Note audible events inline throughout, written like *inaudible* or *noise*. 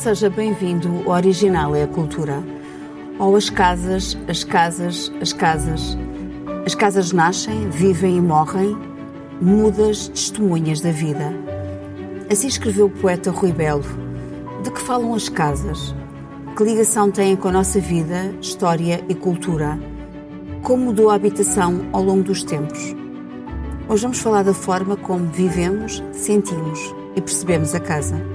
Seja bem-vindo ao Original é a Cultura. Ou as casas, as casas, as casas. As casas nascem, vivem e morrem, mudas testemunhas da vida. Assim escreveu o poeta Rui Belo. De que falam as casas? Que ligação têm com a nossa vida, história e cultura? Como mudou a habitação ao longo dos tempos? Hoje vamos falar da forma como vivemos, sentimos e percebemos a casa.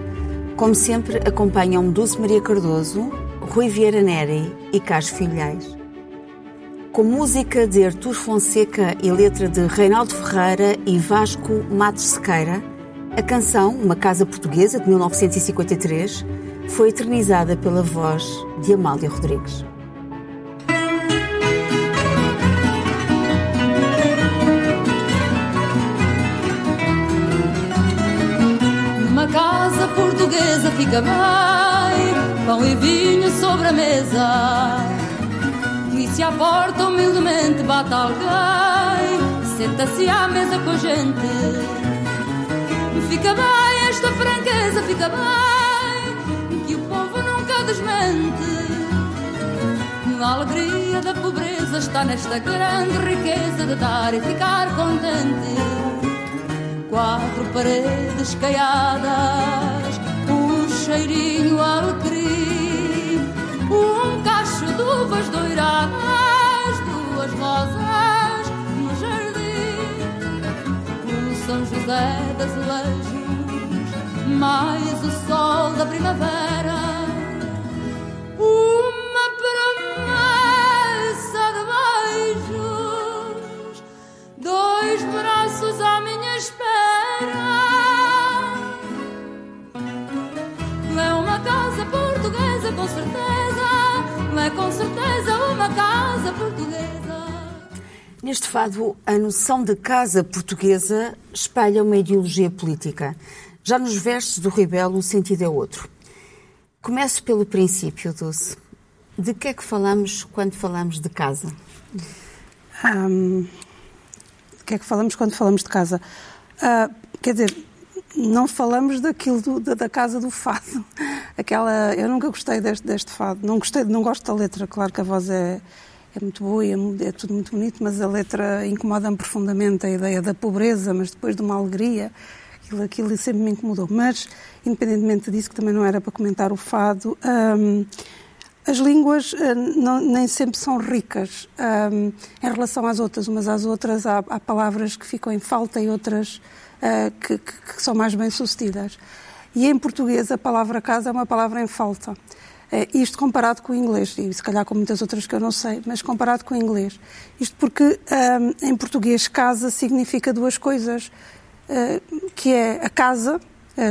Como sempre, acompanham Dulce Maria Cardoso, Rui Vieira Neri e Carlos Filhais. Com música de Artur Fonseca e letra de Reinaldo Ferreira e Vasco Matos Sequeira, a canção Uma Casa Portuguesa, de 1953, foi eternizada pela voz de Amália Rodrigues. Fica bem, pão e vinho sobre a mesa. E se à porta humildemente bate alguém, senta-se à mesa com a gente. Fica bem esta franqueza, fica bem, que o povo nunca desmente. A alegria da pobreza está nesta grande riqueza de dar e ficar contente quatro paredes caiadas, cheirinho alecrim, um cacho de uvas doiradas, duas rosas no jardim, o São José das Azulejos, mais o sol da primavera. Com certeza. É com certeza uma casa portuguesa. Neste fado, a noção de casa portuguesa espalha uma ideologia política. Já nos versos do Ribelo, o sentido é outro. Começo pelo princípio, Dulce. De que é que falamos quando falamos de casa? Um, de que é que falamos quando falamos de casa? Uh, quer dizer, não falamos daquilo do, da, da, casa do fado. Aquela, eu nunca gostei deste, deste fado. Não gostei, não gosto da letra. Claro que a voz é, é muito boa e é, é tudo muito bonito, mas a letra incomoda-me profundamente a ideia da pobreza, mas depois de uma alegria. Aquilo, aquilo sempre me incomodou. Mas, independentemente disso, que também não era para comentar o fado, hum, as línguas uh, não, nem sempre são ricas um, em relação às outras. Umas às outras há, há palavras que ficam em falta e outras uh, que, que, que, são mais bem sucedidas. E em português a palavra casa é uma palavra em falta. Uh, isto comparado com o inglês, e se calhar com muitas outras que eu não sei, mas comparado com o inglês. Isto porque um, em português casa significa duas coisas, que é a casa,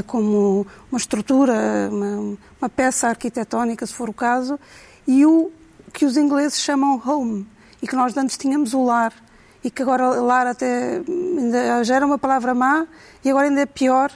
como uma estrutura, uma, uma, peça arquitetónica, se for o caso, e o que os ingleses chamam home, e que nós antes tínhamos o lar, e que agora lar até ainda já era uma palavra má, e agora ainda é pior,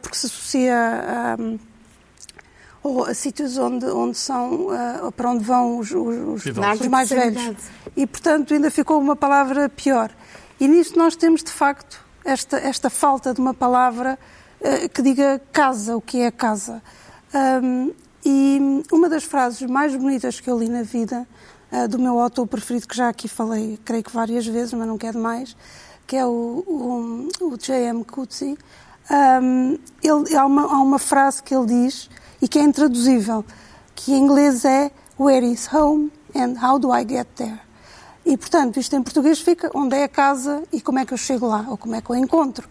porque se associa a, a, a sítios onde, onde são, para onde vão os, os, os, os mais velhos. E, portanto, ainda ficou uma palavra pior. E nisso nós temos, de facto, esta, esta falta de uma palavra uh, que diga casa, o que é casa. Um, e uma das frases mais bonitas que eu li na vida, uh, do meu autor preferido, que já aqui falei, creio que várias vezes, mas não quero mais, que é o, o, o J.M. Coetzee, um, ele, há, uma, há uma frase que ele diz, e que é intraduzível, que em inglês é Where is home and how do I get there? E, portanto, isto em português fica onde é a casa e como é que eu chego lá, ou como é que eu encontro.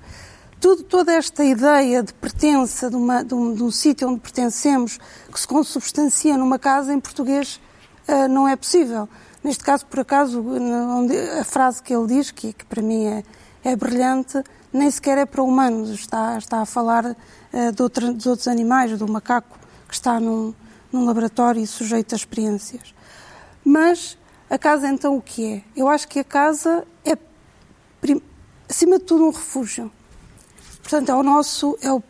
Tudo, toda esta ideia de pertença, de, uma, de, um, de um sítio onde pertencemos, que se consubstancia numa casa, em português uh, não é possível. Neste caso, por acaso, onde, a frase que ele diz, que, que para mim é, é, brilhante, nem sequer é para humanos, está, está a falar uh, de, outra, de, outros animais, do macaco que está num, num laboratório e sujeito a experiências. Mas a casa, então, o que é? Eu acho que a casa é, acima de tudo, um refúgio. Portanto, é o nosso, é o,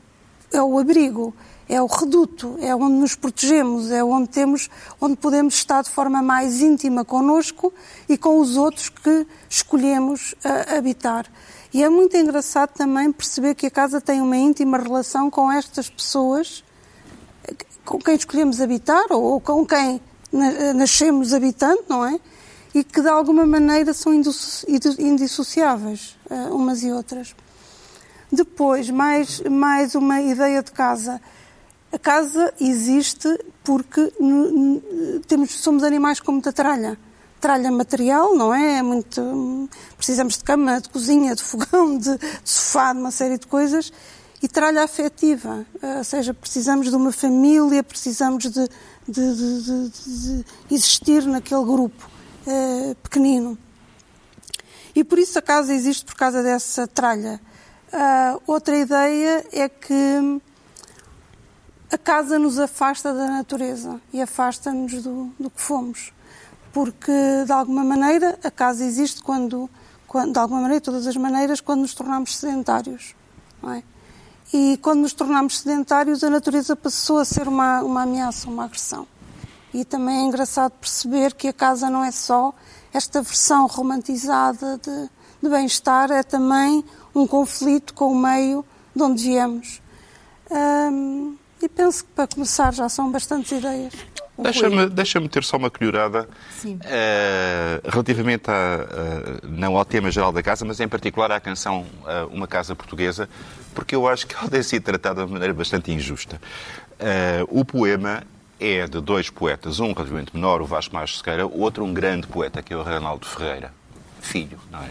é o abrigo, é o reduto, é onde nos protegemos, é onde temos, onde podemos estar de forma mais íntima connosco e com os outros que escolhemos uh, habitar. E é muito engraçado também perceber que a casa tem uma íntima relação com estas pessoas com quem escolhemos habitar ou com quem nascemos habitando, não é? E que de alguma maneira são indissociáveis umas e outras. Depois, mais, mais uma ideia de casa. A casa existe porque temos, somos animais com muita tralha. Tralha material, não é? é muito, precisamos de cama, de cozinha, de fogão, de, de sofá, de uma série de coisas. E tralha afetiva, ou seja, precisamos de uma família, precisamos de, de, de, de existir naquele grupo eh, pequenino. E por isso a casa existe por causa dessa tralha. Uh, outra ideia é que a casa nos afasta da natureza e afasta-nos do, do, que fomos. Porque, de alguma maneira, a casa existe quando, quando, de alguma maneira, de todas as maneiras, quando nos tornamos sedentários. É? E quando nos tornamos sedentários, a natureza passou a ser uma, uma ameaça, uma agressão. E também é engraçado perceber que a casa não é só esta versão romantizada de, de bem-estar, é também um conflito com o meio de onde viemos. Um, e penso que, para começar, já são bastantes ideias. Deixa-me deixa ter só uma colherada uh, relativamente a, uh, não ao tema geral da casa, mas em particular à canção uh, Uma Casa Portuguesa, porque eu acho que ela tem sido tratada de maneira bastante injusta. o poema é de dois poetas, um relativamente menor, o Vasco Marques Sequeira, outro um grande poeta, que é o Reinaldo Ferreira, filho, não é?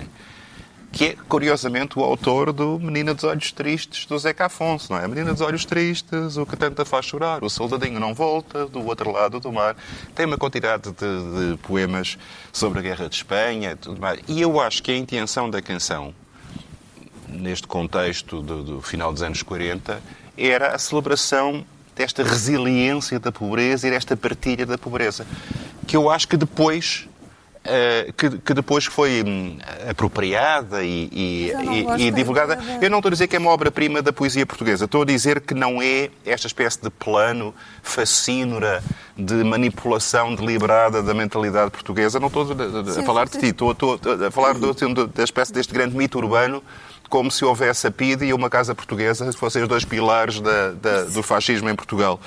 Que é, curiosamente, o autor do Menina dos Olhos Tristes, do Zeca Afonso, não é? Menina dos Olhos Tristes, o que tanta faz chorar, o soldadinho não volta, do outro lado do mar. Tem uma quantidade de, de poemas sobre a Guerra de Espanha tudo mais. E eu acho que a intenção da canção, neste contexto do, do final dos anos 40, era a celebração desta resiliência da pobreza e desta partilha da pobreza, que eu acho que depois Uh, que, que, depois foi hum, apropriada e, e, e, divulgada. Eu não estou a dizer que é uma obra-prima da poesia portuguesa, estou a dizer que não é esta espécie de plano fascínora de manipulação deliberada da mentalidade portuguesa. Não estou a, falar de ti, estou, estou, a falar do, da espécie deste grande mito urbano como se houvesse a PIDE e uma casa portuguesa, se fossem os dois pilares da, da, do fascismo em Portugal.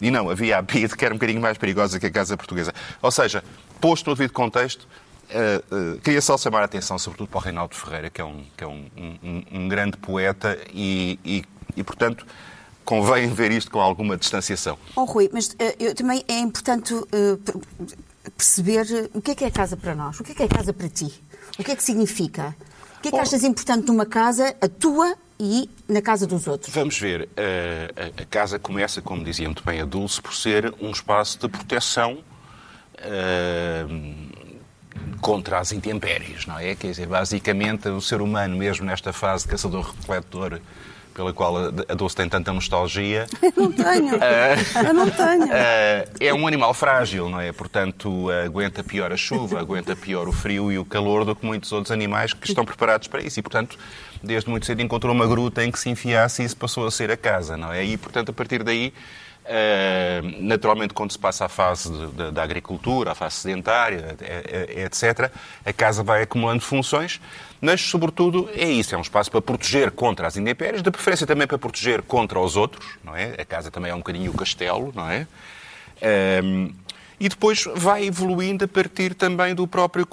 E não, havia a PIDE, que era um bocadinho mais perigosa que a casa portuguesa. Ou seja, posto no devido contexto, uh, uh, queria só chamar a atenção, sobretudo para o Reinaldo Ferreira, que é um, que é um, um, um grande poeta e, e, e, portanto, convém ver isto com alguma distanciação. Oh, Rui, mas uh, eu, também é importante perceber o que é que é casa para nós, o que é que é casa para ti, o que é que significa. O que é que achas importante numa casa, a tua e na casa dos outros? Vamos ver. A, a, a casa começa, como dizia muito bem a Dulce, por ser um espaço de proteção uh, contra as intempéries, não é? Quer dizer, basicamente, o ser humano, mesmo nesta fase caçador-refletor pela qual a Dulce tem tanta nostalgia. *laughs* Eu não tenho. Uh, eu não tenho. Uh, é um animal frágil, não é? Portanto, aguenta pior a chuva, aguenta pior o frio e o calor do que muitos outros animais que estão preparados para isso. E, portanto, desde muito cedo encontrou uma gruta em que se enfiasse e isso passou a ser a casa, não é? E, portanto, a partir daí, naturalmente, quando se passa à fase da agricultura, à fase sedentária, etc., a casa vai acumulando funções, mas, sobretudo, é isso, é um espaço para proteger contra as intempéries, de preferência também para proteger contra os outros, não é? A casa também é um bocadinho o castelo, não é? Um, e depois vai evoluindo a partir também do próprio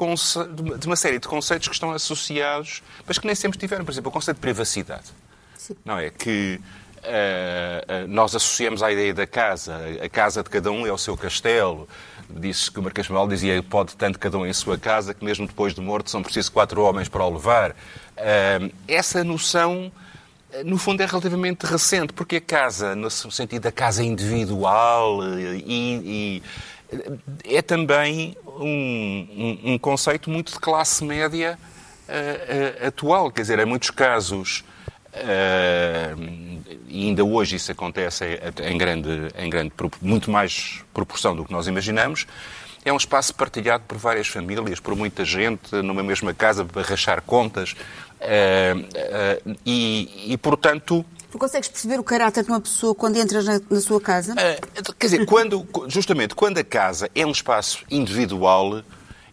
de uma série de conceitos que estão associados, mas que nem sempre tiveram. Por exemplo, o conceito de privacidade. Sim. Não é? Que uh, uh, nós associamos à ideia da casa. A casa de cada um é o seu castelo. Disse que o Marquês de dizia pode tanto cada um em sua casa que mesmo depois de morto são precisos quatro homens para o levar. Uh, essa noção no fundo é relativamente recente, porque a casa, no sentido da casa individual e, e é também um, um, um conceito muito de classe média atual. Quer dizer, em muitos casos, e ainda hoje isso acontece em grande, em grande, muito mais proporção do que nós imaginamos, é um espaço partilhado por várias famílias, por muita gente, numa mesma casa, para rachar contas. e, e, portanto, Tu consegues perceber o caráter de uma pessoa quando entras na, na sua casa? Uh, quer dizer, quando, justamente quando a casa é um espaço individual,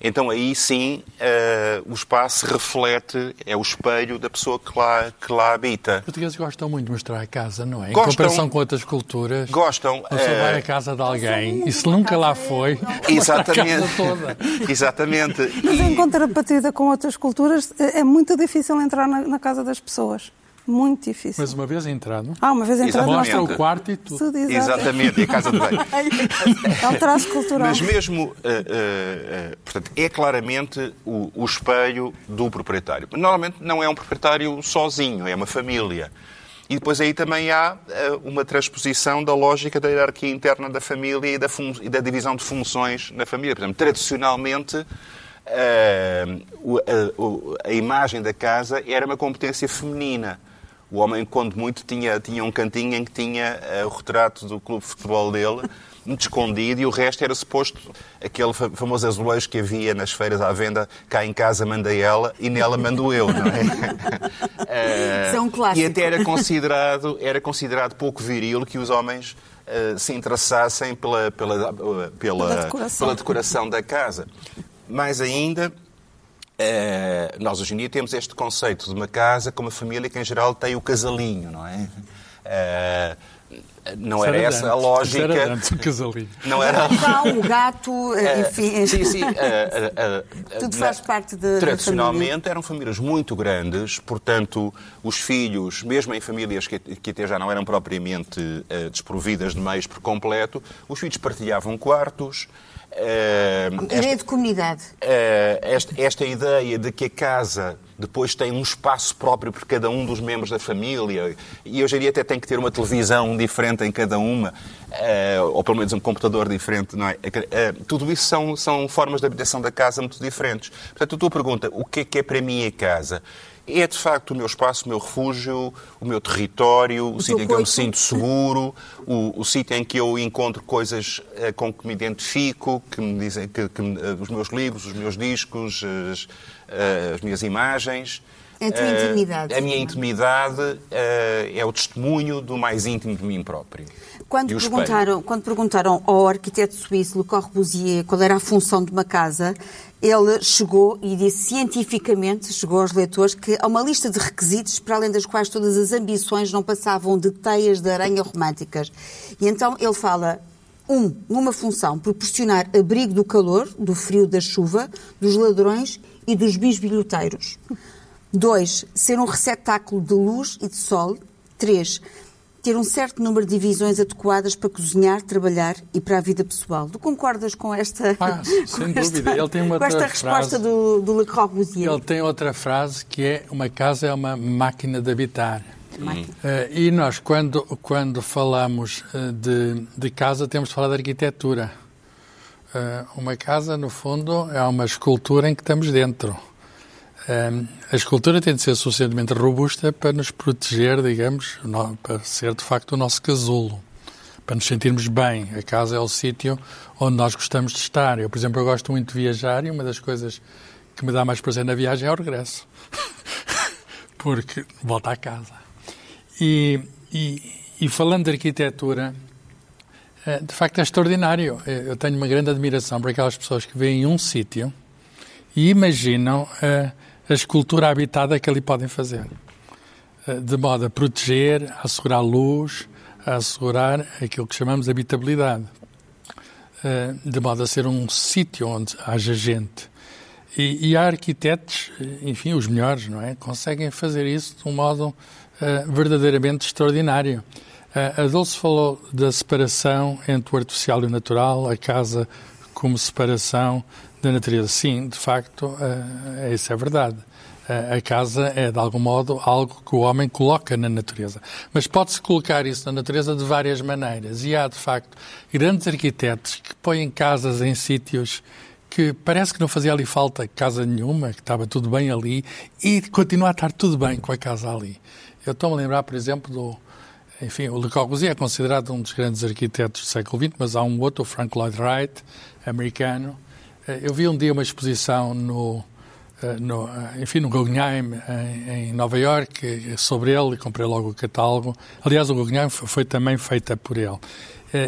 então aí sim uh, o espaço reflete, é o espelho da pessoa que lá, que lá habita. Os portugueses gostam muito de mostrar a casa, não é? Gostam, em comparação com outras culturas. Gostam. Você uh, vai à casa de alguém e se nunca lá foi, exatamente, a casa toda. *laughs* exatamente. Mas em contrapartida com outras culturas, é muito difícil entrar na, na casa das pessoas. Muito difícil. Mas uma vez entrado. Ah, uma vez entrado, mostra o quarto e tudo. tudo Exatamente, e a casa de banho. *laughs* é um traço cultural. Mas mesmo, uh, uh, uh, portanto, é claramente o, o, espelho do proprietário. Normalmente não é um proprietário sozinho, é uma família. E depois aí também há uma transposição da lógica da hierarquia interna da família e da, e da divisão de funções na família. Por exemplo, tradicionalmente, a, a, a imagem da casa era uma competência feminina. O homem, quando muito, tinha, tinha um cantinho em que tinha uh, o retrato do clube de futebol dele, muito *laughs* escondido, e o resto era suposto aquele famoso azulejo que havia nas feiras à venda, cá em casa manda ela e nela mando eu, não é? uh, *laughs* São clássicos. E até era considerado, era considerado pouco viril que os homens uh, se interessassem pela, pela, pela, pela, decoração. pela decoração da casa. Mais ainda, Uh, nós hoje em dia temos este conceito de uma casa com uma família que em geral tem o casalinho, não é? Uh, não era, era essa a lógica. Era antes, o casalinho. Não era. O cão, o gato, eh, enfim. sim, sim. Tudo faz parte de. Tradicionalmente eram famílias muito grandes, portanto, os filhos, mesmo em famílias que, que até já não eram propriamente uh, desprovidas de meios por completo, os filhos partilhavam quartos. Ideia de comunidade. Uh, esta, esta, ideia de que a casa depois tem um espaço próprio por cada um dos membros da família e hoje em dia até tem que ter uma televisão diferente em cada uma, uh, ou pelo menos um computador diferente, não é? tudo isso são, são formas de habitação da casa muito diferentes. Portanto, a tua pergunta, o que é que é para mim a casa? É de facto o meu espaço, o meu refúgio, o meu território, o, o sítio em que eu me sinto seguro, o, o sítio em que eu encontro coisas uh, com que me identifico, que me dizem que, que uh, os meus livros, os meus discos, as, uh, as minhas imagens. A tua intimidade. A minha intimidade é o testemunho do mais íntimo de mim próprio. Quando perguntaram, quando perguntaram ao arquiteto suíço Le Corbusier qual era a função de uma casa, ele chegou e disse cientificamente, chegou aos leitores, que há uma lista de requisitos para além das quais todas as ambições não passavam de teias de aranha românticas. E então ele fala um, numa função, proporcionar abrigo do calor, do frio, da chuva, dos ladrões e dos bisbilhoteiros. Dois, ser um receptáculo de luz e de sol. Três, ter um certo número de divisões adequadas para cozinhar, trabalhar e para a vida pessoal. Tu concordas com esta, ah, sem com dúvida. Ele tem uma com esta resposta do, do Le Corbusier? Ele tem outra frase que é uma casa é uma máquina de habitar. Uh, e nós, quando, quando falamos uh, de, de casa, temos de falar de arquitetura. Uh, uma casa, no fundo, é uma escultura em que estamos dentro a escultura tem de ser suficientemente robusta para nos proteger, digamos, para ser de facto o nosso casulo, para nos sentirmos bem. A casa é o sítio onde nós gostamos de estar. Eu, por exemplo, eu gosto muito de viajar e uma das coisas que me dá mais prazer na viagem é o regresso, *laughs* porque volta à casa. E, e, e falando de arquitetura, eh, de facto é extraordinário. Eu tenho uma grande admiração por aquelas pessoas que veem um sítio e imaginam uh, a escultura habitada que ali podem fazer. Eh, de modo a proteger, a assegurar luz, a assegurar aquilo que chamamos de habitabilidade. Eh, de modo a ser um sítio onde haja gente. E, e, há arquitetos, enfim, os melhores, não é? Conseguem fazer isso de um modo verdadeiramente extraordinário. A Dulce falou da separação entre o artificial e o natural, a casa como separação da natureza. Sim, de facto, uh, isso é verdade. Uh, a casa é, de algum modo, algo que o homem coloca na natureza. Mas pode-se colocar isso na natureza de várias maneiras. E há, de facto, grandes arquitetos que põem casas em sítios que parece que não fazia ali falta casa nenhuma, que estava tudo bem ali, e continua a estar tudo bem com a casa ali. Eu estou-me a lembrar, por exemplo, do, enfim, o Le Corbusier é considerado um dos grandes arquitetos do século XX, mas há um outro, o Frank Lloyd Wright, americano. Eh, eu vi um dia uma exposição no, eh, no eh, enfim, no Guggenheim, em, Nova York, sobre ele, e comprei logo o catálogo. Aliás, o Guggenheim foi também feita por ele.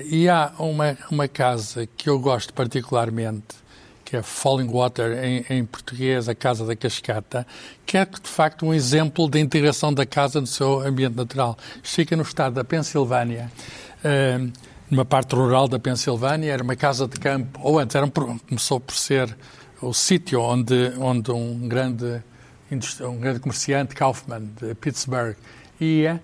E há uma, uma casa que eu gosto particularmente, que é Falling Water em, em, português, a Casa da Cascata, que é de facto um exemplo da integração da casa no seu ambiente natural. Fica no estado da Pensilvânia, uh, numa parte rural da Pensilvânia, era uma casa de campo, ou antes era começou por ser o sítio onde, onde um grande um grande comerciante, Kaufman, de Pittsburgh, ia.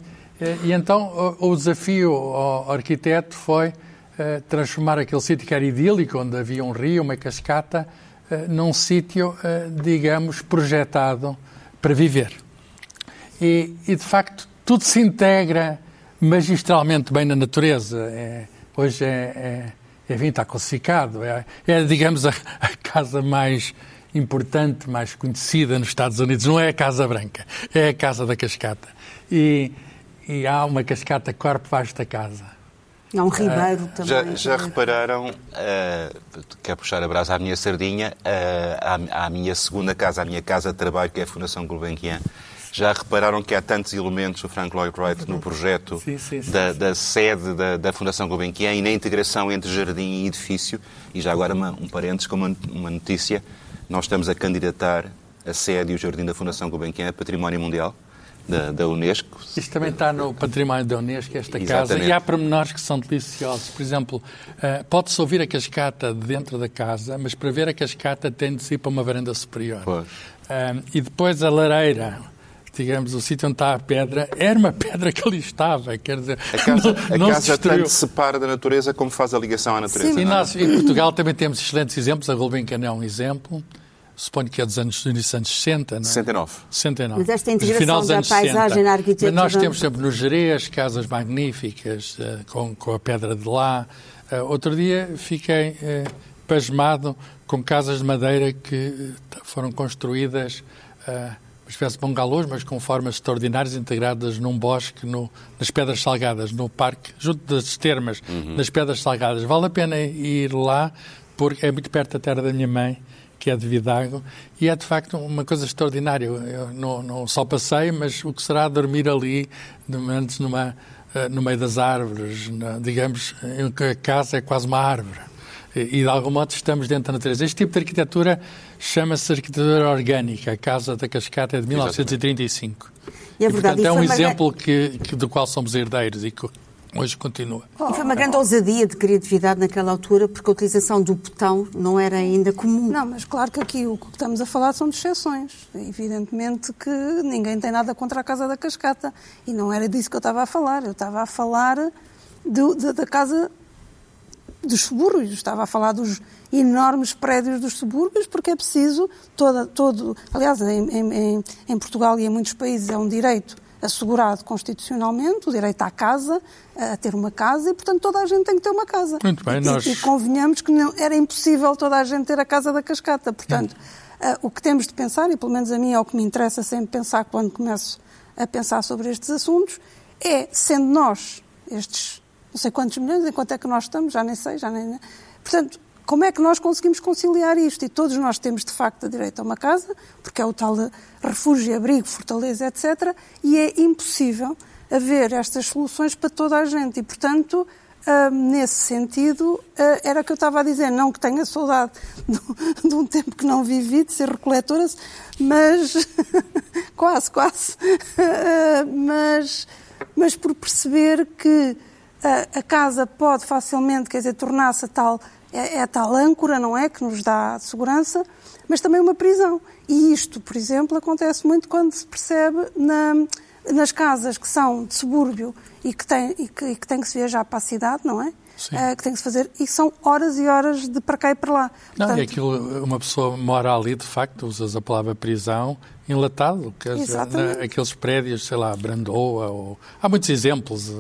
E então o, o desafio ao arquiteto foi uh, transformar aquele sítio que era idílico, onde havia um rio, uma cascata, uh, num sítio, digamos, projetado para viver. E, e, de facto, tudo se integra magistralmente bem na natureza. É, hoje é, é, enfim, está classificado. É, é digamos, a, a casa mais importante, mais conhecida nos Estados Unidos. Não é a Casa Branca, é a Casa da Cascata. E, e há uma cascata corre debaixo da casa. Há um ribeiro uh, também. Já, já repararam, uh, quer puxar a brasa à minha sardinha, uh, à, à, minha segunda casa, à minha casa de trabalho, que é a Fundação Gulbenkian. Já repararam que há tantos elementos, o Frank Lloyd Wright, no projeto sim, sim, sim, da, da, sede da, da, Fundação Gulbenkian e na integração entre jardim e edifício. E já agora uma, um parênteses com uma, uma notícia nós estamos a candidatar a sede e o jardim da Fundação Gulbenkian a Património Mundial. Da, da, Unesco. Isto também está no património da Unesco, esta Exatamente. casa, e há pormenores que são deliciosos. Por exemplo, uh, pode-se ouvir a cascata de dentro da casa, mas para ver a cascata tem de ir para uma varanda superior. Uh, e depois a lareira, digamos, o sítio onde está a pedra, era uma pedra que ali estava, quer dizer... A casa, não, a casa tanto se separa da natureza como faz a ligação à natureza. Sim, é? nós em Portugal também temos excelentes exemplos, a Gulbenkian é um exemplo, suponho que é dos anos, dos anos 60, não é? 69. 69. Mas esta integração da paisagem na arquitetura... Mas nós temos sempre no Jerez casas magníficas, uh, com, com a pedra de lá. Uh, outro dia fiquei uh, pasmado com casas de madeira que foram construídas uma espécie de bangalôs, mas com formas extraordinárias integradas num bosque, no, nas Pedras Salgadas, no parque, junto das termas, uhum. nas Pedras Salgadas. Vale a pena ir lá, porque é muito perto da terra da minha mãe, que é de Vidago, e é de facto uma coisa extraordinária. Eu não, não só passei, mas o que será dormir ali, antes numa, eh, no meio das árvores, digamos, a casa é quase uma árvore e de algum modo estamos dentro da natureza. Este tipo de arquitetura chama-se arquitetura orgânica. A Casa da Cascata é de 1935. E, é verdade, e portanto, é um exemplo que, que, do qual somos herdeiros e que hoje continua. E foi uma grande ousadia de criatividade naquela altura, porque a utilização do botão não era ainda comum. Não, mas claro que aqui o que estamos a falar são de exceções. Evidentemente que ninguém tem nada contra a Casa da Cascata. E não era disso que eu estava a falar. Eu estava a falar do, de, da Casa dos subúrbios, estava a falar dos enormes prédios dos subúrbios, porque é preciso toda, todo, aliás, em, em, em, Portugal e em muitos países é um direito assegurado constitucionalmente, o direito à casa, a ter uma casa, e portanto toda a gente tem que ter uma casa. Muito bem, e, nós... e convenhamos que não, era impossível toda a gente ter a casa da cascata, portanto, uh, o que temos de pensar, e pelo menos a mim é o que me interessa sempre pensar quando começo a pensar sobre estes assuntos, é, sendo nós, estes não sei quantos milhões, em quanto é que nós estamos, já nem sei, já nem. Portanto, como é que nós conseguimos conciliar isto? E todos nós temos, de facto, direito a uma casa, porque é o tal refúgio, abrigo, fortaleza, etc. E é impossível haver estas soluções para toda a gente. E, portanto, Uh, nesse sentido, uh, era o que eu estava a dizer, não que tenha saudade *laughs* de, um tempo que não vivi, de ser recoletora, mas *laughs* quase, quase, uh, *laughs* mas, mas por perceber que a, a casa pode facilmente, quer dizer, tornar-se a tal, é, é a tal âncora, não é, que nos dá segurança, mas também uma prisão. E isto, por exemplo, acontece muito quando se percebe na, nas casas que são de subúrbio e que, tem, e, que, e que tem que se viajar para a cidade, não é? Uh, que tem que se fazer, e são horas e horas de para cá e para lá. Não, Portanto, é aquilo, uma pessoa mora ali, de facto, usas a palavra prisão, enlatado, que na, aqueles prédios, sei lá, Brandoa, ou, há muitos exemplos.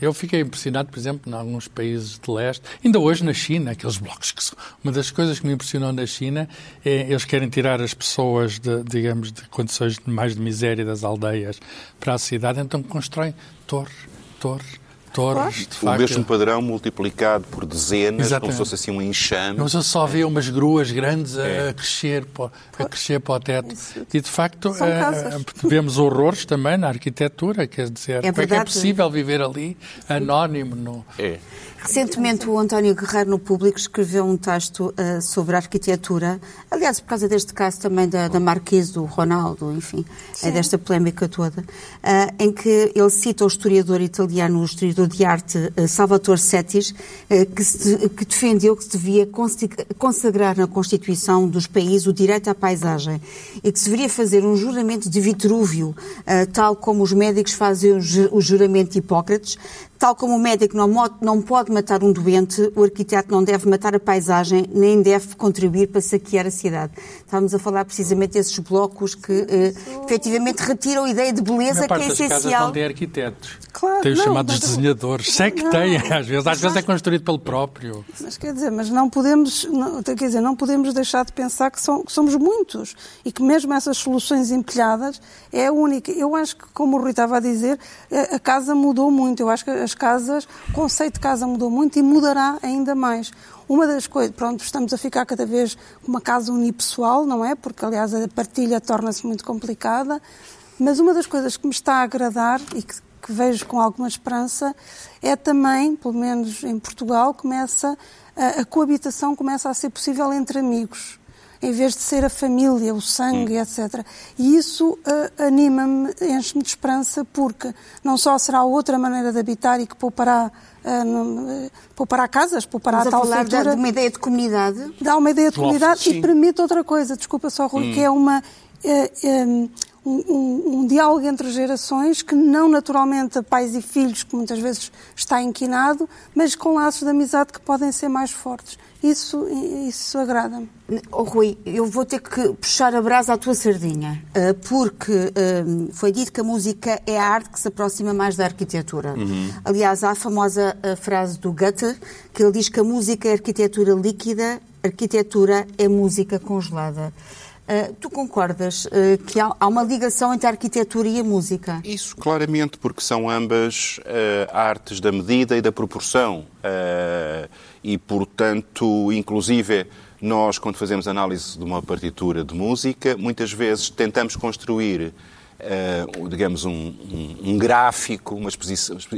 Eu fiquei impressionado, por exemplo, em alguns países de leste, ainda hoje na China, aqueles blocos que são, uma das coisas que me impressionou na China é eles querem tirar as pessoas, de, digamos, de condições mais de miséria das aldeias para a cidade, então constroem torres, torres, torres, de O mesmo padrão multiplicado por dezenas, Exatamente. como se fosse assim um enxame. Mas eu só vê umas gruas grandes a, É. a crescer, para, a crescer para o teto. E, de facto, eh, vemos horrores também na arquitetura. Quer dizer, como é que é possível viver ali anónimo? No... É. Recentemente, o António Guerreiro, no Público, escreveu um texto eh, sobre a arquitetura. Aliás, por causa deste caso também da, da Marquise, do Ronaldo, enfim, é desta polémica toda, eh, em que ele cita o historiador italiano, o historiador de arte eh, Salvatore Settis, que, se- que defendeu que se devia consagrar na Constituição dos países o direito à paisagem e que se deveria fazer um juramento de Vitrúvio, tal como os médicos fazem o ju- o juramento de Hipócrates, Tal como o médico não, pode matar um doente, o arquiteto não deve matar a paisagem, nem deve contribuir para saquear a cidade. Estávamos a falar precisamente desses blocos que eh, efetivamente retiram a ideia de beleza que parte é das casas essencial. não tem arquitetos. Claro, tem os não, chamados mas- desenhadores. Sei que Não. tem, às vezes. Às vezes é construído pelo próprio. Mas quer dizer, mas não podemos, não, quer dizer, não podemos deixar de pensar que, são- que somos muitos e que mesmo essas soluções empilhadas é a única. Eu acho que, como o Rui estava a dizer, a, a casa mudou muito. Eu acho que as casas, o conceito de casa mudou muito e mudará ainda mais. Uma das coisas, pronto, estamos a ficar cada vez com uma casa unipessoal, não é? Porque, aliás, a partilha torna-se muito complicada. Mas uma das coisas que me está a agradar e que, que vejo com alguma esperança é também, pelo menos em Portugal, começa a, a coabitação começa a ser possível entre amigos, em vez de ser a família, o sangue, etc. E isso ah, anima-me, enche-me de esperança, porque não só será outra maneira de habitar e que poupará, não- eh, poupará casas, poupará Estamos a tal falar de uma ideia de comunidade. dá uma ideia de comunidade e permite outra coisa, desculpa só, Rui, que é uma, eh, um, um- um diálogo entre gerações que não naturalmente a pais e filhos, que muitas vezes está inquinado, mas com laços de amizade que podem ser mais fortes. Isso, isso agrada-me. Oh, Rui, eu vou ter que puxar a brasa à tua sardinha, eh, porque eh, foi dito que a música é a arte que se aproxima mais da arquitetura. Aliás, há a famosa eh, frase do Goethe, que ele diz que a música é arquitetura líquida, arquitetura é música congelada. Eh, tu concordas eh, que há, há uma ligação entre a arquitetura e a música? Isso, claramente, porque são ambas eh, artes da medida e da proporção. E, portanto, inclusive, nós, quando fazemos análise de uma partitura de música, muitas vezes tentamos construir, digamos, um, um- um gráfico, uma,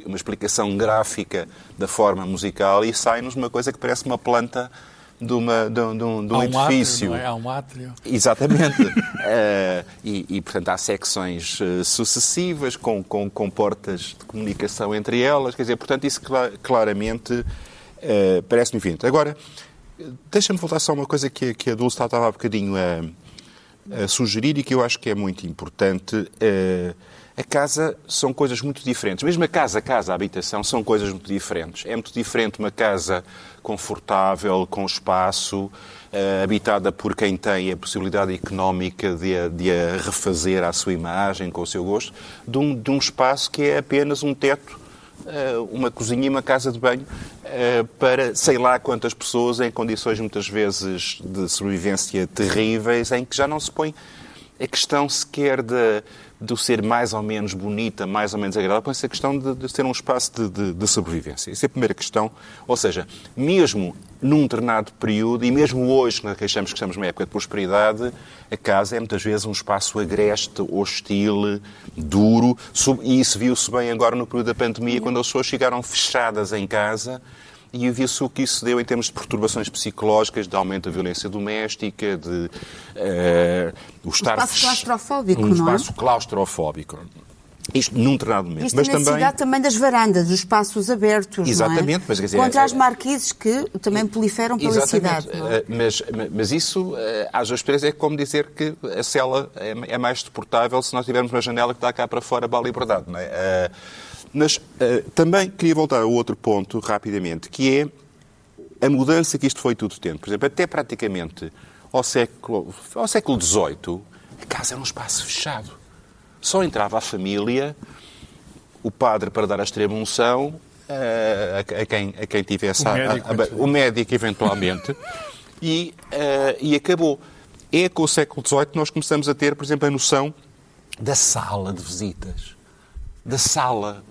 uma explicação gráfica da forma musical e sai-nos uma coisa que parece uma planta de, uma, de, um- de um, de um um edifício. átrio, é? Há um átrio. Exatamente. *laughs* Eh, e, e, portanto, há secções eh, sucessivas, com, com, com portas de comunicação entre elas. Quer dizer, portanto, isso cla- claramente eh, parece-me evidente. Agora, deixa-me voltar só uma coisa que, a- que a Dulce estava há bocadinho a, a sugerir e que eu acho que é muito importante. A casa são coisas muito diferentes. Mesmo a casa, a casa, a habitação, são coisas muito diferentes. É muito diferente uma casa confortável, com espaço, eh, habitada por quem tem a possibilidade económica de a, de a refazer à sua imagem, com o seu gosto, de um, de um espaço que é apenas um teto, eh, uma cozinha e uma casa de banho eh, para sei lá quantas pessoas em condições muitas vezes de sobrevivência terríveis, em que já não se põe a questão sequer de, de ser mais ou menos bonita, mais ou menos agradável, põe-se a questão de, de ser um espaço de, de- de sobrevivência. Essa é a primeira questão. Ou seja, mesmo num determinado período, e mesmo hoje, que achamos que estamos numa época de prosperidade, a casa é muitas vezes um espaço agreste, hostil, duro, e isso viu-se bem agora no período da pandemia, quando as pessoas chegaram fechadas em casa e viu-se o que isso deu em termos de perturbações psicológicas, de aumento da violência doméstica, de eh, o estar espaço fech- claustrofóbico, um não é? espaço claustrofóbico. Isto num determinado momento. Isto mas na também necessidade também das varandas, dos espaços abertos, Exatamente, não é? mas quer dizer, Contra é- as marquises que também proliferam pela Exatamente. cidade. é? Eh, Mas, mas isso, eh, às vezes, é como dizer que a cela é é mais suportável se nós tivermos uma janela que está cá para fora para a liberdade. Não é? Mas eh, também queria voltar a outro ponto, rapidamente, que é a mudança que isto foi tudo tendo. Por exemplo, até praticamente ao século, ao século XVIII, a casa era um espaço fechado. Só entrava a família, o padre para dar a extrema unção, eh, a, a quem, a quem tivesse O a- a- médico, a- o médico eventualmente, *laughs* e, eh, e acabou. É com o século XVIII que nós começamos a ter, por exemplo, a noção da sala de visitas. Da sala.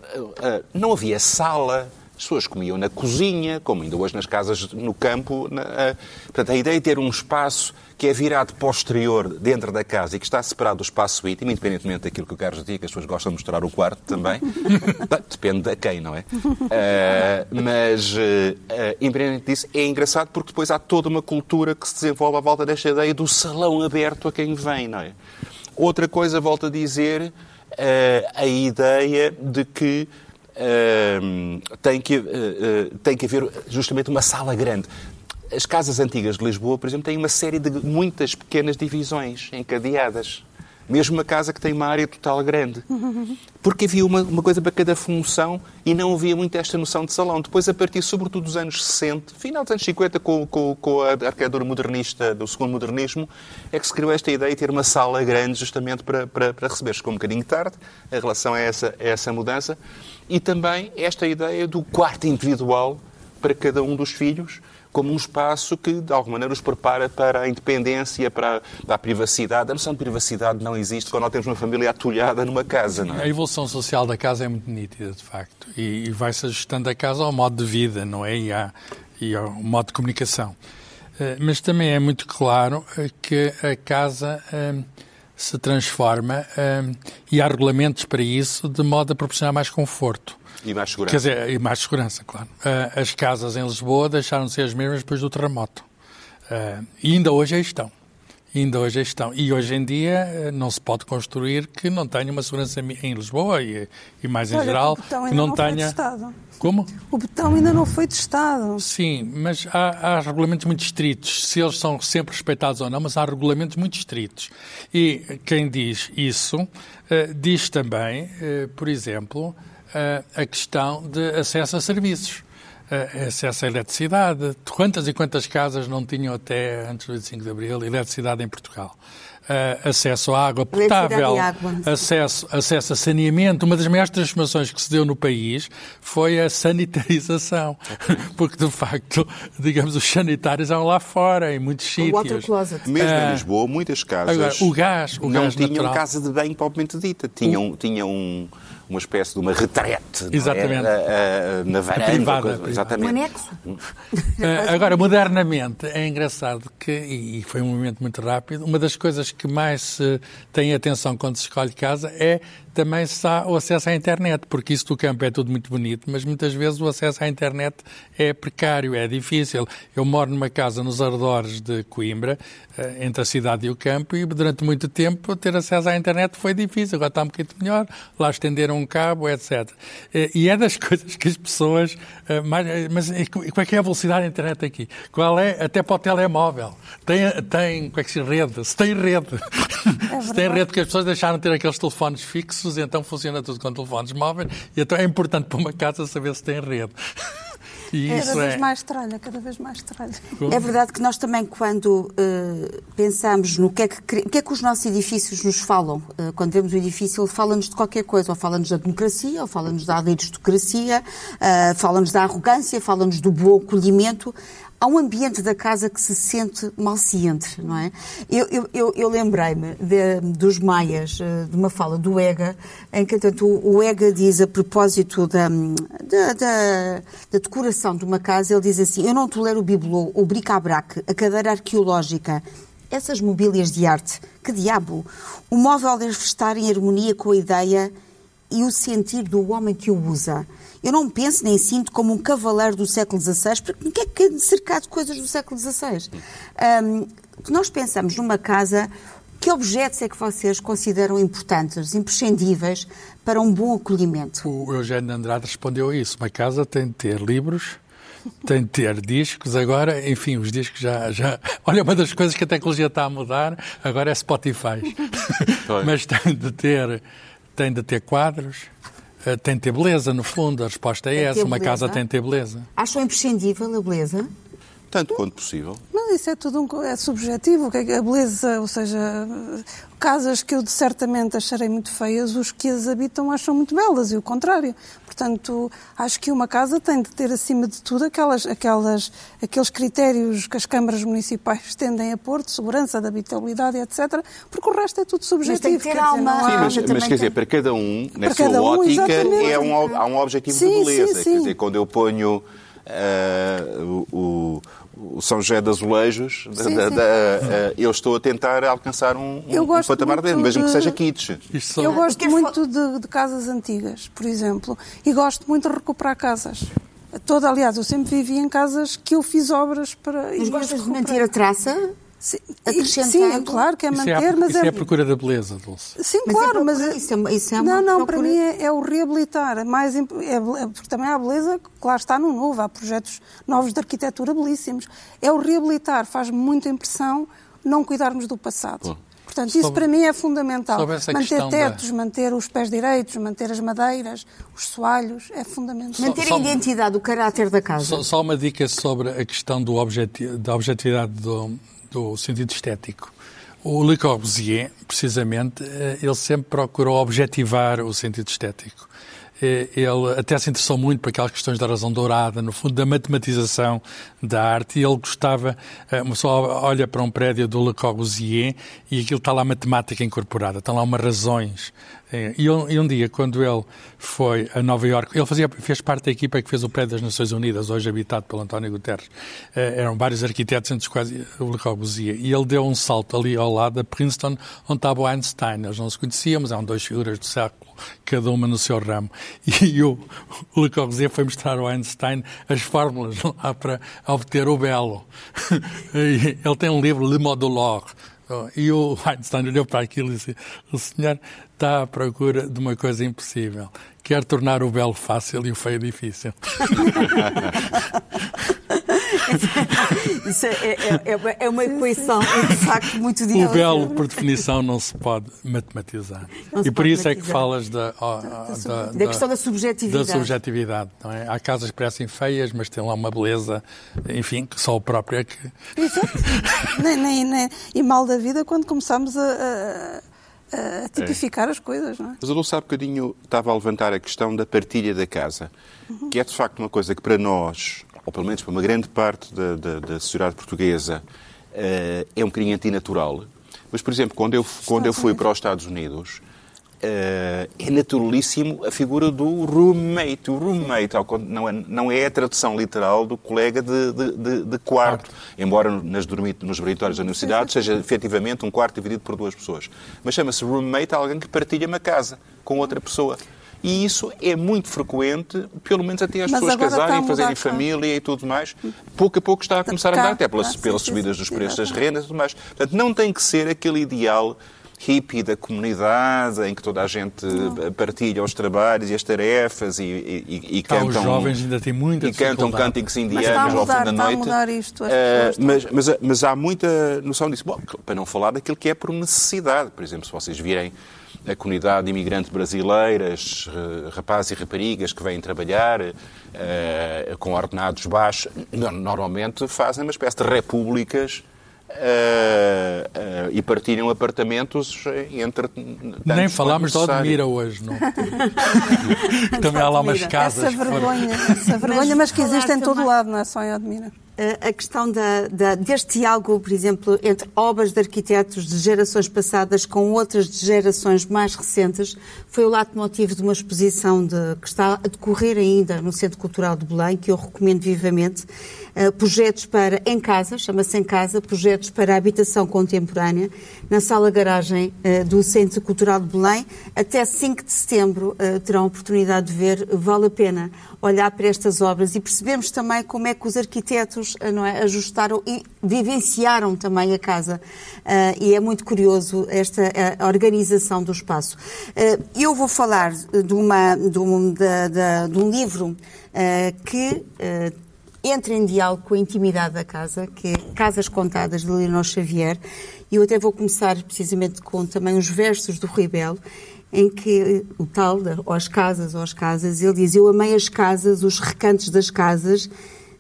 Não havia sala as pessoas comiam na cozinha, como ainda hoje nas casas no campo. A, portanto, a ideia de ter um espaço que é virado posterior dentro da casa e que está separado do espaço íntimo, independentemente daquilo que o Carlos dizia, que as pessoas gostam de mostrar o quarto também. *laughs* Depende da quem, não é? Mas, uh, uh, independente disso, é engraçado porque depois há toda uma cultura que se desenvolve à volta desta ideia do salão aberto a quem vem, não é? Outra coisa, volto a dizer, a ideia de que tem, que, uh, tem que haver justamente uma sala grande. As casas antigas de Lisboa, por exemplo, têm uma série de muitas pequenas divisões encadeadas. Mesmo uma casa que tem uma área total grande. Porque havia uma, uma, coisa para cada função e não havia muito esta noção de salão. Depois, a partir, sobretudo, dos anos 60, final dos anos 50, com, com, com a arquitetura modernista, do segundo modernismo, é que se criou esta ideia de ter uma sala grande justamente para, para, para receber. Chegou um bocadinho tarde em relação a essa, a essa mudança. E também esta ideia do quarto individual para cada um dos filhos, como um espaço que, de alguma maneira, os prepara para a independência, para, para, a privacidade. A noção de privacidade não existe quando nós temos uma família atulhada numa casa, não é? A evolução social da casa é muito nítida, de facto, e, e vai-se ajustando a casa ao modo de vida, não é? E, e ao modo de comunicação. Eh, mas também é muito claro eh, que a casa eh, se transforma e há regulamentos para isso de modo a proporcionar mais conforto. E mais segurança. Quer dizer, e mais segurança, claro. Uh, as casas em Lisboa deixaram de ser as mesmas depois do terremoto. Uh, e ainda hoje aí estão. ainda hoje aí estão. E hoje em dia uh, não se pode construir que não tenha uma segurança em Lisboa e, e mais em Olha, geral, que não, não tenha. Como? O betão ainda não foi testado. Sim, mas há, há, regulamentos muito estritos, se eles são sempre respeitados ou não, mas há regulamentos muito estritos. E quem diz isso uh, diz também, uh, por exemplo, a questão de acesso a serviços. acesso à eletricidade. Quantas e quantas casas não tinham até antes do 25 de Abril eletricidade em Portugal? uh, acesso à água potável, água. Acesso, acesso a saneamento. Uma das maiores transformações que se deu no país foi a sanitarização, *laughs* porque de facto, digamos, os sanitários eram lá fora, em muitos sítios. Mesmo uh, em Lisboa, muitas casas agora, o gás, o não gás tinham natural. casa de banho propriamente dita, tinham, tinham um uma espécie de uma retrete Exatamente. É? na varanda. Privada, coisa, exatamente. Um anexo. *laughs* Agora, modernamente, é engraçado que, e foi um movimento muito rápido, uma das coisas que mais se tem atenção quando se escolhe casa é também se há o acesso à internet, porque isso do campo é tudo muito bonito, mas muitas vezes o acesso à internet é precário, é difícil. Eu moro numa casa nos arredores de Coimbra, eh, entre a cidade e o campo, e durante muito tempo ter acesso à internet foi difícil. Agora está um bocadinho melhor, lá estenderam um cabo, etc. Eh, e é das *laughs* coisas que as pessoas. Eh, mais, mas qual é que é a velocidade da internet aqui? Qual é? Até para o telemóvel. Tem, tem qual é que se rede? Se tem rede. É *laughs* se tem rede, porque as pessoas deixaram de ter aqueles telefones fixos fixos, então funciona tudo com telefones móveis, e então é importante para uma casa saber se tem rede. *laughs* E cada isso vez é... mais tralha, cada vez mais tralha. É verdade que nós também, quando uh, pensamos no que é que, que, é que os nossos edifícios nos falam, uh, quando vemos o edifício, ele fala-nos de qualquer coisa, ou fala-nos da democracia, ou fala-nos da aristocracia, uh, fala-nos da arrogância, fala-nos do bom acolhimento há um ambiente da casa que se sente mal se entre, não é? Eu, eu, eu, lembrei-me dos Maias, eh, de uma fala do Ega, em que, tanto, o Ega diz a propósito da, da, da, da decoração de uma casa, ele diz assim, eu não tolero o bibelô, o bric-a-brac, a cadeira arqueológica, essas mobílias de arte, que diabo? O móvel deve estar em harmonia com a ideia e o sentir do homem que o usa. Eu não penso nem sinto como um cavaleiro do século XVI, porque não quer que cercado de coisas do século XVI. Um, nós pensamos numa casa, que objetos é que vocês consideram importantes, imprescindíveis para um bom acolhimento? O Eugênio Andrade respondeu a isso. Uma casa tem de ter livros, tem de ter discos, agora, enfim, os discos já, já... *laughs* Olha, uma das coisas que a tecnologia está a mudar agora é Spotify. *laughs* Mas tem de ter, tem de ter quadros, tem de ter beleza, no fundo, a resposta é essa. Uma casa tem de ter beleza. Acham imprescindível a beleza? Tanto quanto possível. Isso é tudo um, é subjetivo. É a beleza, ou seja, casas que eu certamente acharei muito feias, os que as habitam acham muito belas e o contrário. Portanto, acho que uma casa tem de ter, acima de tudo, aquelas, aquelas, aqueles critérios que as câmaras municipais *laughs* tendem a pôr, de segurança, de habitabilidade, etc., porque o resto é tudo subjetivo. Mas tem que ter alma. Sim, mas, mas quer dizer, para cada um, na para sua ótica, é um, há um objetivo sim, de beleza. Sim, sim. Quer dizer, quando eu ponho uh, o, o São José de Azulejos, sim, da, sim. Da, uh, eu estou a tentar alcançar um, um patamar dele, mesmo de... que seja kitsch. Eu gosto muito de, de, casas antigas, por exemplo, e gosto muito de recuperar casas. Toda, aliás, eu sempre vivi em casas que eu fiz obras para. Mas gostas de manter a traça? Sim, sim, é claro que é manter, isso é a, mas isso é... é a procura da beleza, Dulce. Sim, mas é claro, é mas... Isso é, isso é não, não, procura... para mim é, é, o reabilitar. É mais, é, porque também há beleza, claro está no novo, há projetos novos de arquitetura belíssimos. É o reabilitar, faz muita impressão não cuidarmos do passado. Bom. Portanto, isso para mim é fundamental. Manter tetos, da... manter os pés direitos, manter as madeiras, os soalhos, é fundamental. Manter só, a identidade, o caráter da casa. Só, só, uma dica sobre a questão do objeti da objetividade do, do sentido estético. O Le Corbusier, precisamente, eh, ele sempre procurou objetivar o sentido estético. Eh, ele até se interessou muito por aquelas questões da razão dourada, no fundo, da matematização da arte, e ele gostava, eh, uma pessoa olha para um prédio do Le Corbusier e aquilo está lá matemática incorporada, estão lá umas razões é, e, um, e, um, dia, quando ele foi a Nova Iorque, ele fazia, fez parte da equipa que fez o prédio das Nações Unidas, hoje habitado pelo António Guterres. É, eram vários arquitetos, entre os quais o Le Corbusier. E ele deu um salto ali ao lado da Princeton, onde estava o Einstein. Nós não os conhecíamos, eram duas figuras do século, cada uma no seu ramo. *laughs* E o, o Le Corbusier foi mostrar ao Einstein as fórmulas lá para obter o belo. *laughs* ele tem um livro, Le Modulor, e o *laughs* Einstein olhou para aquilo e disse: O senhor está à procura de uma coisa impossível. Quer tornar o belo fácil e o feio difícil. *laughs* *laughs* Isso é, é, é, é, uma equação, de facto, muito difícil. O belo, por definição, não se pode matematizar. Não e por isso é que falas da, da, da, da, questão da subjetividade. Da subjetividade não é? Há casas que parecem feias, mas têm lá uma beleza, enfim, que só o próprio é que. Exato. nem, nem, nem, e mal da vida quando começamos a, a, a tipificar é. as coisas, não é? Mas a Dulce há bocadinho estava a levantar a questão da partilha da casa, uhum. que é de facto uma coisa que para nós, ou pelo menos para uma grande parte da, da, da sociedade portuguesa, uh, é um bocadinho antinatural. Mas, por exemplo, quando eu, quando eu fui para os Estados Unidos, Uh, é naturalíssimo a figura do roommate. O roommate não é, não é a tradução literal do colega de, de, de, de quarto, embora nas dormit, nos dormitórios da universidade seja efetivamente um quarto dividido por duas pessoas. Mas chama-se roommate alguém que partilha uma casa com outra pessoa. E isso é muito frequente, pelo menos até as Mas pessoas casarem, fazerem família e tudo mais. Pouco a pouco está a começar a mudar, até pelas, pelas subidas dos preços das rendas e tudo mais. Portanto, não tem que ser aquele ideal hippie da comunidade, em que toda a gente não. partilha os trabalhos e as tarefas e, e, e cantam. os jovens ainda têm muita E cantam cânticos indianos ao fim da noite. Mudar isto, uh, mas, mas, mas, há muita noção disso. Bom, para não falar daquilo que é por necessidade. Por exemplo, se vocês virem a comunidade imigrante brasileira, rapazes e raparigas que vêm trabalhar uh, com ordenados baixos, normalmente fazem uma espécie de repúblicas Uh, uh, e partilham apartamentos entre. Nem falámos de Odmira hoje, não? *laughs* Também há lá umas casas. Essa vergonha, essa vergonha mas, mas que existe em todo lado, não é só em Odmira a questão da, da, deste diálogo, por exemplo, entre obras de arquitetos de gerações passadas com outras de gerações mais recentes, foi o lado motivo de uma exposição de, que está a decorrer ainda no Centro Cultural de Belém, que eu recomendo vivamente. Uh, projetos para em casa, chama-se em casa, projetos para habitação contemporânea, na sala garagem uh, do Centro Cultural de Belém. Até 5 de setembro uh, terão a oportunidade de ver, vale a pena olhar para estas obras e percebemos também como é que os arquitetos não é, ajustaram e vivenciaram também a casa. E é muito curioso esta organização do espaço. Eu vou falar de, uma, de, um, de, de, de um livro que entra em diálogo com a intimidade da casa, que é Casas Contadas, de Leonor Xavier. E eu até vou começar precisamente com também os versos do Rui Belo, em que o tal, as casas, ou as casas, ele diz: Eu amei as casas, os recantos das casas,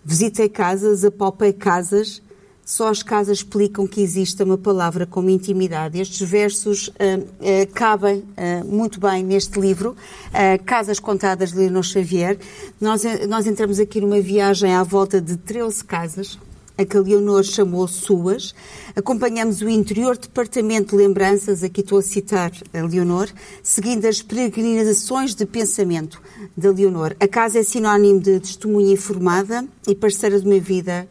Visitei casas, apalpei casas, Só as casas explicam que exista uma palavra como intimidade. Estes versos uh, uh, cabem uh, muito bem neste livro, Casas Contadas de Leonor Xavier. Nós, nós entramos aqui numa viagem à volta de 13 casas, a que Leonor chamou suas. Acompanhamos o interior departamento de lembranças, aqui estou a citar a Leonor, seguindo as peregrinações de pensamento da Leonor. A casa é sinónimo de testemunha informada e parceira de uma vida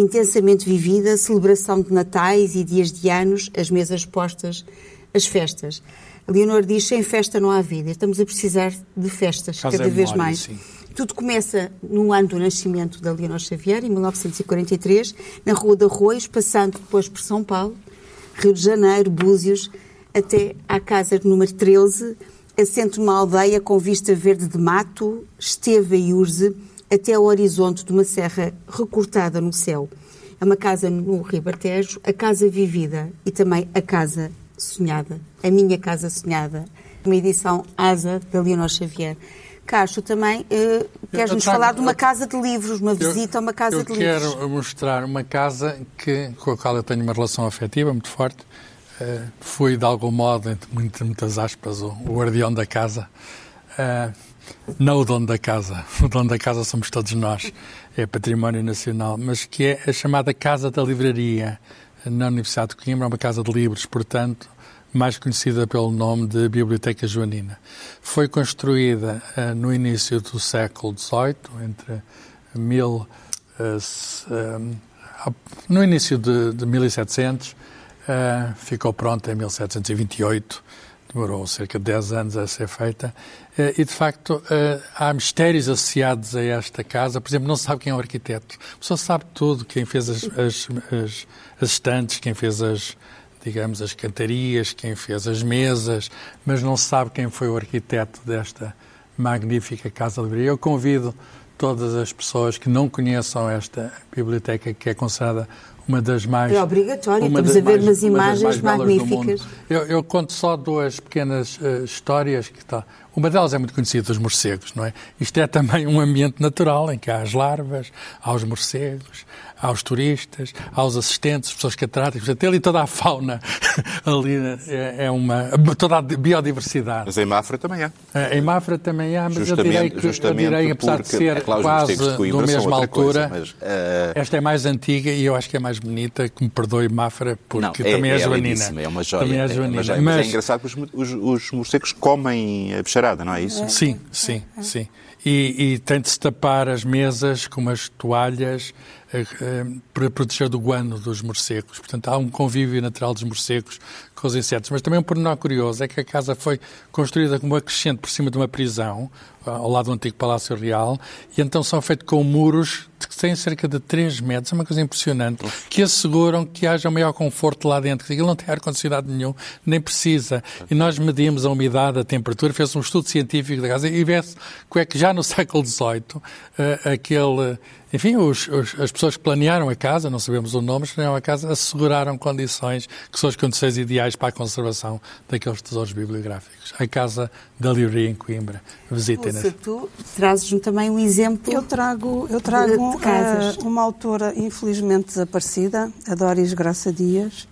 intensamente vivida, celebração de natais e dias de anos, as mesas postas, as festas. A Leonor diz, sem festa não há vida. Estamos a precisar de festas, Casa cada vez mais. Sim. Tudo começa no ano do nascimento da Leonor Xavier, em 1943, na Rua de Arroios, passando depois por São Paulo, Rio de Janeiro, Búzios, até à casa número 13, assento numa aldeia com vista verde de mato, esteva e urze, até ao horizonte de uma serra recortada no céu. É uma casa no Ribatejo, a casa vivida e também a casa sonhada, a minha casa sonhada, uma edição Asa da Leonor Xavier. Cacho, também uh, queres-nos falar de uma casa de livros, uma visita eu, a uma casa de livros? Eu quero mostrar uma casa que, com a qual eu tenho uma relação afetiva muito forte. Uh, fui, de algum modo, entre muitas aspas, o, o guardião da casa. Uh, não o dono da casa, *laughs* o dono da casa somos todos nós, é património nacional, mas que é a chamada Casa da Livraria. Na Universidade de Coimbra, uma casa de livros, portanto, mais conhecida pelo nome de Biblioteca Joanina. Foi construída uh, no início do século XVIII, entre mil, uh, no início de, de 1700, ficou pronta em 1728 demorou cerca de 10 anos a ser feita, eh, e de facto eh, há mistérios associados a esta casa. Por exemplo, não se sabe quem é o arquiteto. A pessoa sabe tudo, quem fez as, as, as, as estantes, quem fez as, digamos, as cantarias, quem fez as mesas, mas não se sabe quem foi o arquiteto desta magnífica casa livraria. Eu convido todas as pessoas que não conheçam esta biblioteca, que é considerada uma das mais. É obrigatório, estamos a ver umas imagens magníficas. Eu, eu, conto só duas pequenas uh, histórias que está. Uma delas é muito conhecida dos morcegos, não é? Isto é também um ambiente natural em que há as larvas, há os morcegos, aos turistas, aos assistentes, pessoas catedráticas, portanto, ali toda a fauna *laughs* ali é, é, uma toda a biodiversidade. Mas em Mafra também há. É, em Mafra também há, mas justamente, eu direi que, eu direi, apesar de ser é claro, quase da mesma altura, coisa, mas, uh... esta é mais antiga e eu acho que é mais bonita, que me perdoe Mafra, porque Não, é, também é, é joanina. É uma joia. Também é joanina. Mas, mas, é engraçado que os, os, os morcegos comem a bicharada, não é isso? Sim, sim, sim. E, e tem de se tapar as mesas com umas toalhas para proteger do guano dos morcegos. Portanto, há um convívio natural dos morcegos com os insetos. Mas também um pormenor curioso é que a casa foi construída como acrescente por cima de uma prisão, ao lado do antigo Palácio Real, e então são feitos com muros que têm cerca de 3 metros, é uma coisa impressionante, que asseguram que haja maior conforto lá dentro. Ele não tem ar-condicionado nenhum, nem precisa. E nós medimos a umidade, a temperatura, fez um estudo científico da casa e vê-se que é que já no *laughs* século XVIII, uh, aquele enfim, os, os, as pessoas que planearam a casa, não sabemos o nome, mas planearam a casa, asseguraram condições que são as condições ideais para a conservação daqueles tesouros bibliográficos. A Casa da Livraria em Coimbra. Visitem-nas. Tu trazes-me também um exemplo. Eu trago, eu trago de, de uh, uma autora infelizmente desaparecida, a Doris Graça Dias,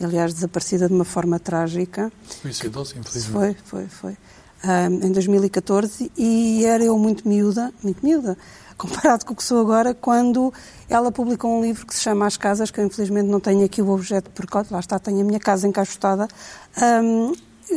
aliás, desaparecida de uma forma trágica. Suicidou-se, infelizmente. Foi, foi, foi. Um, em 2014, e era eu muito miúda, muito miúda, comparado com o que sou agora, quando ela publicou um livro que se chama As Casas, que eu infelizmente não tenho aqui o objeto, porque lá está, tenho a minha casa encaixotada, um,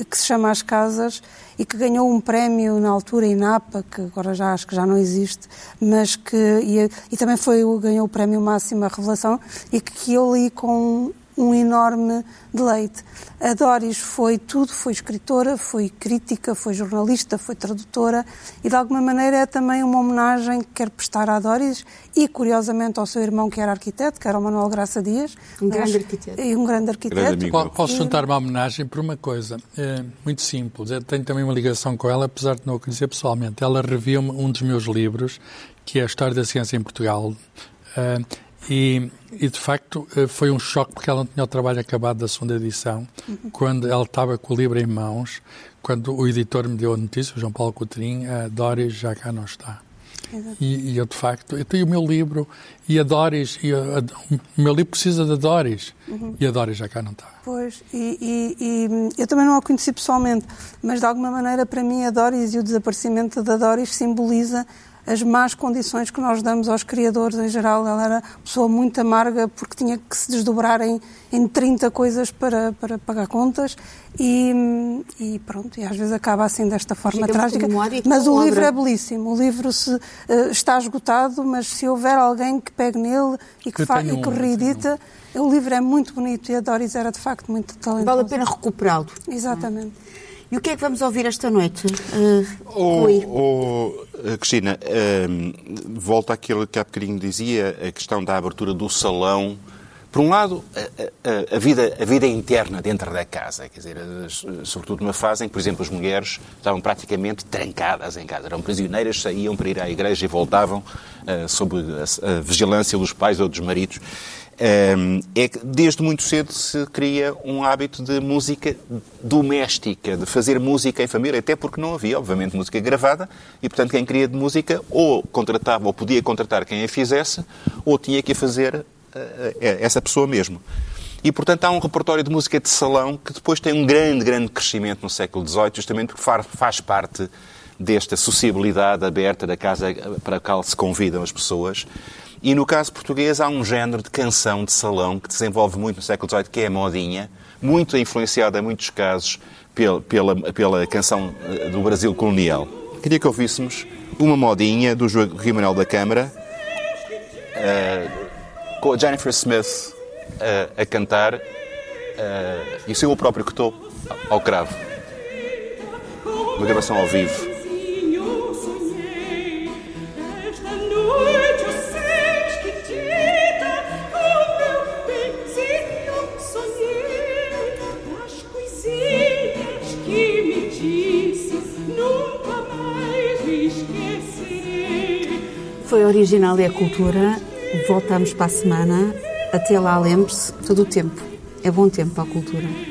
que se chama As Casas e que ganhou um prémio na altura INAPA, que agora já acho que já não existe, mas que e, e também foi ganhou o prémio Máxima Revelação e que, que eu li com um enorme deleite. A Doris foi tudo, foi escritora, foi crítica, foi jornalista, foi tradutora e de alguma maneira é também uma homenagem que quero prestar à Doris e curiosamente ao seu irmão que era arquiteto, que era o Manuel Graça Dias. Um grande arquiteto. E um grande arquiteto. Grande Posso juntar uma homenagem por uma coisa é muito simples. Eu tenho também uma ligação com ela, apesar de não a conhecer pessoalmente. Ela reviu um dos meus livros, que é a História da Ciência em Portugal. Uh, e, e, de facto eh, foi um choque porque ela não tinha o trabalho acabado da segunda edição, uhum. quando ela estava com o livro em mãos, quando o editor me deu a notícia, o João Paulo Coutrinho, a Doris já cá não está. E, e, eu, de facto, eu tenho o meu livro e a Doris, e a, a, o meu livro precisa da Doris, uhum. e a Doris já cá não está. Pois, e, e, e, eu também não a conheci pessoalmente, mas de alguma maneira, para mim, a Doris e o desaparecimento da Doris simboliza as más condições que nós damos aos criadores em geral. Ela era uma pessoa muito amarga porque tinha que se desdobrar em, em 30 coisas para, para pagar contas e, e pronto, e às vezes acaba assim desta forma Chega trágica. Mas o livro é belíssimo. O livro se, uh, está esgotado, mas se houver alguém que pegue nele e que, fa, e que reedita, o livro é muito bonito e a Doris era de facto muito talentosa. Vale a pena recuperá-lo. Exatamente. E o que é que vamos ouvir esta noite? Uh, oh, oh, Cristina, uh, volta àquilo que há bocadinho dizia, a questão da abertura do salão. Por um lado, a, a, a, vida, a vida interna dentro da casa, quer dizer, sobretudo numa fase em que, por exemplo, as mulheres estavam praticamente trancadas em casa, eram prisioneiras, saíam para ir à igreja e voltavam uh, sob a, a vigilância dos pais ou dos maridos é que desde muito cedo se cria um hábito de música doméstica, de fazer música em família, até porque não havia, obviamente, música gravada, e portanto quem queria de música ou contratava ou podia contratar quem a fizesse, ou tinha que fazer eh, eh, essa pessoa mesmo. E, portanto, há um repertório de música de salão que depois tem um grande, grande crescimento no século XVIII, justamente porque faz parte desta sociabilidade aberta da casa para a qual se convidam as pessoas. E no caso português há um género de canção de salão que desenvolve muito no século XVIII, que é a modinha, muito influenciada em muitos casos pela, pela, pela canção eh, do Brasil colonial. Queria que ouvíssemos uma modinha do Joaquim Manuel da Câmara, uh, com a Jennifer Smith uh, a cantar, uh, e sou eu próprio que estou ao cravo. Uma gravação ao vivo. Original e a cultura. Voltamos para a semana. Até lá, lembre-se, todo o tempo. É bom tempo para a cultura.